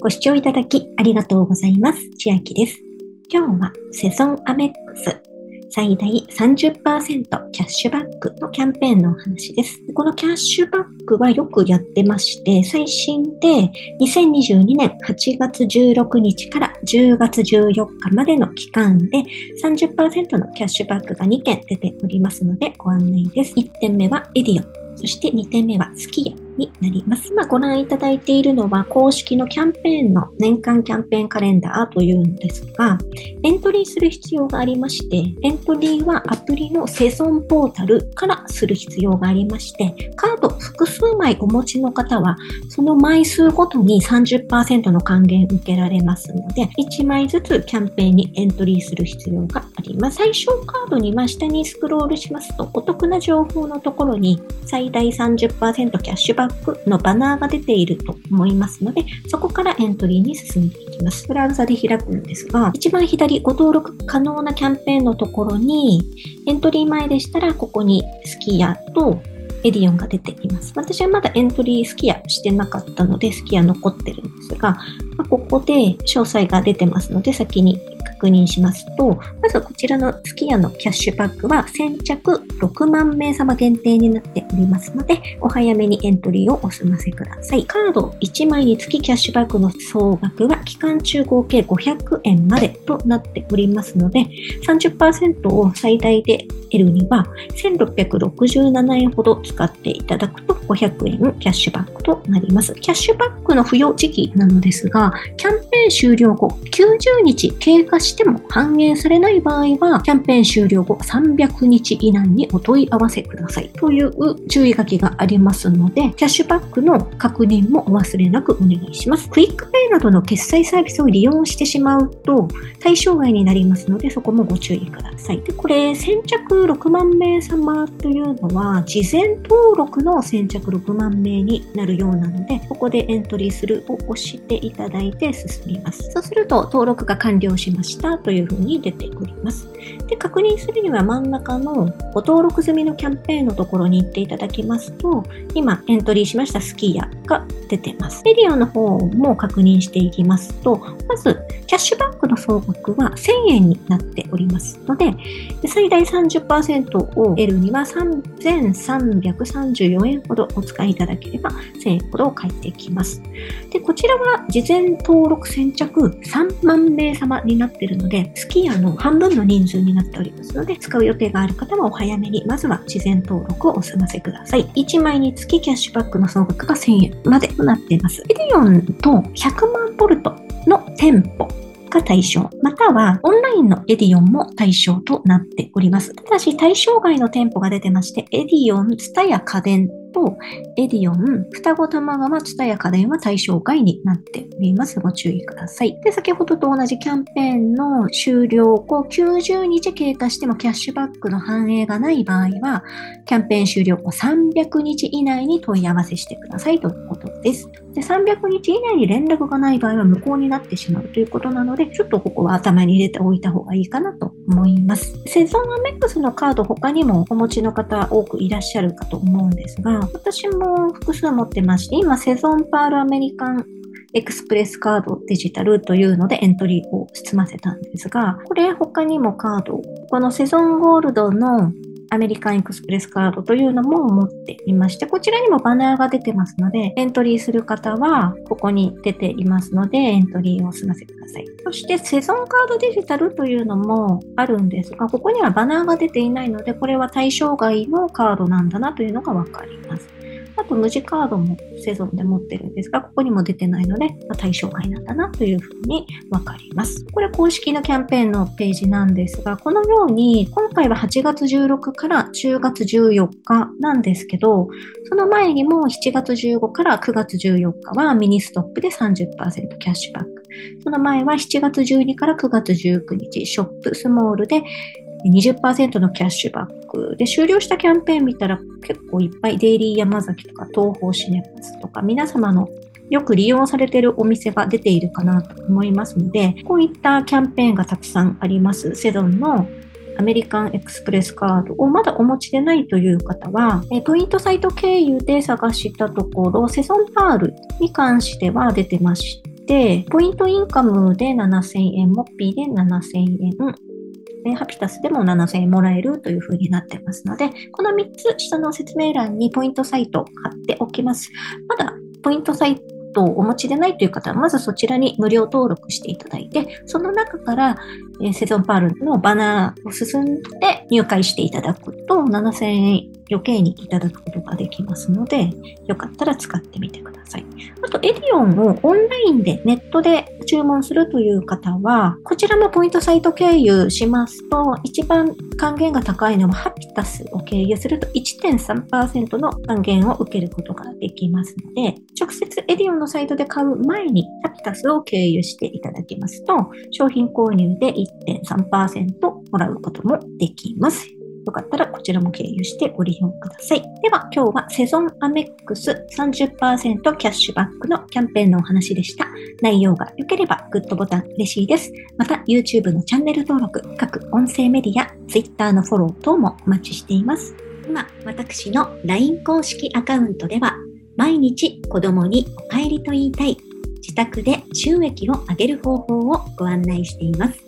ご視聴いただきありがとうございます。千秋です。今日はセゾンアメックス最大30%キャッシュバックのキャンペーンのお話です。このキャッシュバックはよくやってまして、最新で2022年8月16日から10月14日までの期間で30%のキャッシュバックが2件出ておりますのでご案内です。1点目はエディオン、そして2点目はスキヤになります。今ご覧いただいているのは公式のキャンペーンの年間キャンペーンカレンダーというのですが、エントリーする必要がありまして、エントリーはアプリのセゾンポータルからする必要がありまして、カード複数枚お持ちの方は、その枚数ごとに30%の還元受けられますので、1枚ずつキャンペーンにエントリーする必要があります。最小カードに真下にスクロールしますと、お得な情報のところに最大30%キャッシュバックックのバナーが出ていると思いますので、そこからエントリーに進んでいきます。ブラウザで開くんですが、一番左ご登録可能なキャンペーンのところに、エントリー前でしたら、ここにスキヤとエディオンが出ています。私はまだエントリースキヤしてなかったので、スキヤ残ってるんですが、ここで詳細が出てますので、先に確認しますと、まずこちらのスキヤのキャッシュバックは先着6万名様限定になっておりますので、お早めにエントリーをお済ませください。カード1枚につきキャッシュバックの総額は期間中合計500円までとなっておりますので、30%を最大で得るには1667円ほど使っていただくと500円キャッシュバックとなります。キャッシュバックの付与時期なのですが、キャンペーン終了後90日経過しても反映されない場合は、キャンペーン終了後300日以内にお問い合わせくださいという注意書きがありますので、キャッシュバックの確認もお忘れなくお願いします。 QUICPay などの決済サービスを利用してしまうと対象外になりますので、そこもご注意ください。で、これ先着6万名様というのは、事前登録の先着6万名になるようなので、ここでエントリーするを押していただいて進みます。そうすると、登録が完了しましたというふうに出ております。で、確認するには真ん中のご登録済みのキャンペーンのところに行っていただきますと、今エントリーしましたスキーヤが出てます。エリオの方も確認していきますと、まず、キャッシュバックの総額は1000円になっておりますので、最大30%を得るには3334円ほどお使いいただければ1000円ほど返ってきます。で、こちらは事前登録先着3万名様になっているので、スキヤの半分の人数になっておりますので、使う予定がある方はお早めに、まずは事前登録をお済ませください。1枚につきキャッシュバックの総額が1000円までとなっています。エディオンと100万ボルトの店舗が対象、またはオンラインのエディオンも対象となっております。ただし対象外の店舗が出てまして、エディオン、ツタヤ家電と、エディオン、二子玉川ツタヤ家電は対象外になっております。ご注意ください。で、先ほどと同じキャンペーンの終了後90日経過してもキャッシュバックの反映がない場合は、キャンペーン終了後300日以内に問い合わせしてくださいということです。で、300日以内に連絡がない場合は無効になってしまうということなので、ちょっとここは頭に入れておいた方がいいかなと思います。セゾンアメックスのカード他にもお持ちの方多くいらっしゃるかと思うんですが、私も複数持ってまして、今、セゾンパールアメリカンエクスプレスカードデジタルというのでエントリーを済ませたんですが、これ他にもカード、このセゾンゴールドのアメリカンエクスプレスカードというのも持っていまして、こちらにもバナーが出てますので、エントリーする方はここに出ていますので、エントリーを済ませてください。そして、セゾンカードデジタルというのもあるんですが、ここにはバナーが出ていないので、これは対象外のカードなんだなというのがわかります。あと MUJIカードもセゾンで持ってるんですが、ここにも出てないので、ま、対象外なんだなというふうにわかります。これ公式のキャンペーンのページなんですが、このように今回は8月16から10月14日なんですけど、その前にも7月15から9月14日はミニストップで30%キャッシュバック。その前は7月12から9月19日、ショップスモールで20%のキャッシュバックで終了したキャンペーン見たら結構いっぱいデイリーヤマザキとか東宝シネマズとか皆様のよく利用されているお店が出ているかなと思いますので、こういったキャンペーンがたくさんあります。セドンのアメリカンエクスプレスカードをまだお持ちでないという方は、ポイントサイト経由で探したところ、セゾンパールに関しては出てまして、て、ポイントインカムで7000円、モッピーで7000円、ハピタスでも7000円もらえるというふうになってますので、この3つ下の説明欄にポイントサイト貼っておきます。まだポイントサイトをお持ちでないという方は、まずそちらに無料登録していただいて、その中から、セゾンパールのバナーを進んで入会していただくと、7000円余計にいただくことができますので、よかったら使ってみてください。あと、エディオンをオンラインでネットで注文するという方は、こちらもポイントサイト経由しますと、一番還元が高いのはハピタスを経由すると1.3%の還元を受けることができますので、直接エディオンのサイトで買う前にハピタスを経由していただきますと、商品購入で1.3%もらうこともできます。よかったらこちらも経由してご利用ください。では今日はセゾンアメックス30%キャッシュバックのキャンペーンのお話でした。内容が良ければグッドボタン嬉しいです。また YouTube のチャンネル登録、各音声メディア、Twitter のフォロー等もお待ちしています。今、私の LINE 公式アカウントでは毎日子供にお帰りと言いたい自宅で収益を上げる方法をご案内しています。